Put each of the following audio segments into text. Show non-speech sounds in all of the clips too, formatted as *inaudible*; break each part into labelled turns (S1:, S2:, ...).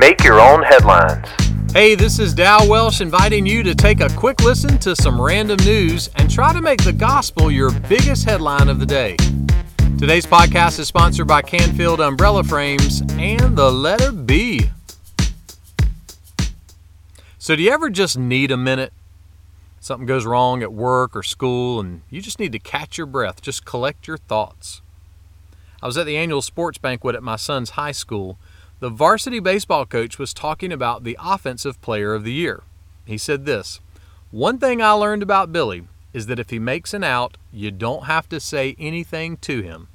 S1: Make your own headlines.
S2: Hey, this is Dow Welsh inviting you to take a quick listen to some random news and try to make the gospel your biggest headline of the day. Today's podcast is sponsored by Canfield Umbrella Frames and the letter B. So, do you ever just need a minute? Something goes wrong at work or school, and you just need to catch your breath, just collect your thoughts. I was at the annual sports banquet at my son's high school. The varsity baseball coach was talking about the Offensive Player of the Year. He said this One thing I learned about Billy is that if he makes an out, you don't have to say anything to him.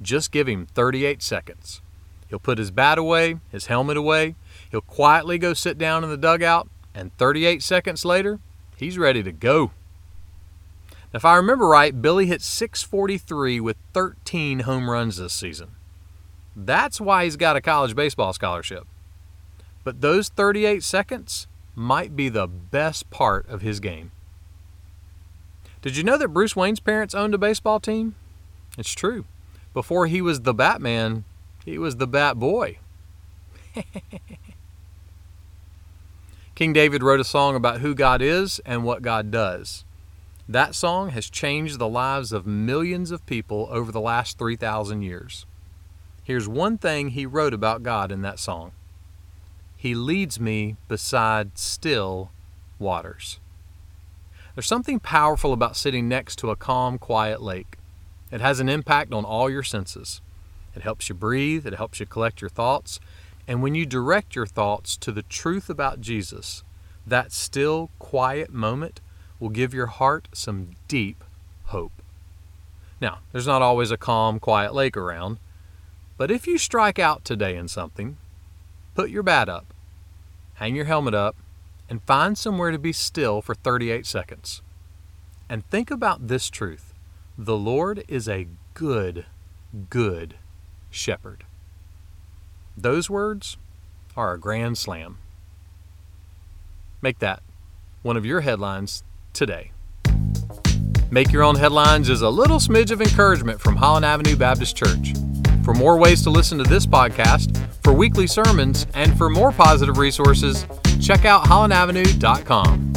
S2: Just give him 38 seconds. He'll put his bat away, his helmet away, he'll quietly go sit down in the dugout, and 38 seconds later, he's ready to go. If I remember right, Billy hit 643 with 13 home runs this season. That's why he's got a college baseball scholarship. But those 38 seconds might be the best part of his game. Did you know that Bruce Wayne's parents owned a baseball team? It's true. Before he was the Batman, he was the Bat Boy. *laughs* King David wrote a song about who God is and what God does. That song has changed the lives of millions of people over the last 3,000 years. Here's one thing he wrote about God in that song He leads me beside still waters. There's something powerful about sitting next to a calm, quiet lake. It has an impact on all your senses. It helps you breathe, it helps you collect your thoughts, and when you direct your thoughts to the truth about Jesus, that still, quiet moment will give your heart some deep hope. Now, there's not always a calm, quiet lake around, but if you strike out today in something, put your bat up, hang your helmet up, and find somewhere to be still for 38 seconds. And think about this truth the Lord is a good, good shepherd. Those words are a grand slam. Make that one of your headlines today. Make Your Own Headlines is a little smidge of encouragement from Holland Avenue Baptist Church. For more ways to listen to this podcast, for weekly sermons, and for more positive resources, check out hollandavenue.com.